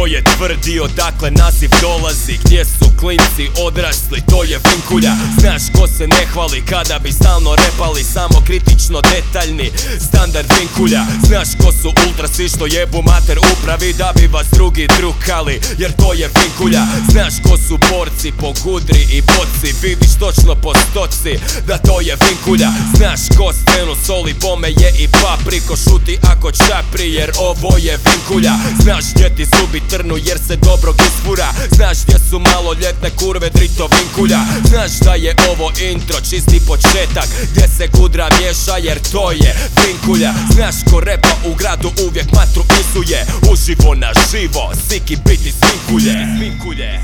ko je tvrdio dakle naziv dolazi. Gdje su klinci odrasli to je vinkulja. Znaš ko se ne hvali kada bi stalno repali Samo kritično detaljni standard vinkulja. Znaš ko su ultrasi što jebu mater upravi Da bi vas drugi drukali jer to je vinkulja. Znaš ko su borci po gudri i boci Vidiš točno po stoci da to je vinkulja. Znaš ko scenu soli je i papriko Šuti ako čapri jer ovo je vinkulja. Znaš gdje ti zubi trnu jer se dobro isfura Znaš gdje su maloljetne kurve drito vinkulja. Znaš da je ovo intro čisti početak Gdje se gudra miješa jer to je vinkulja. Znaš ko repa u gradu uvijek matru isuje. Uživo na živo, siki biti svinkulje Svinkulje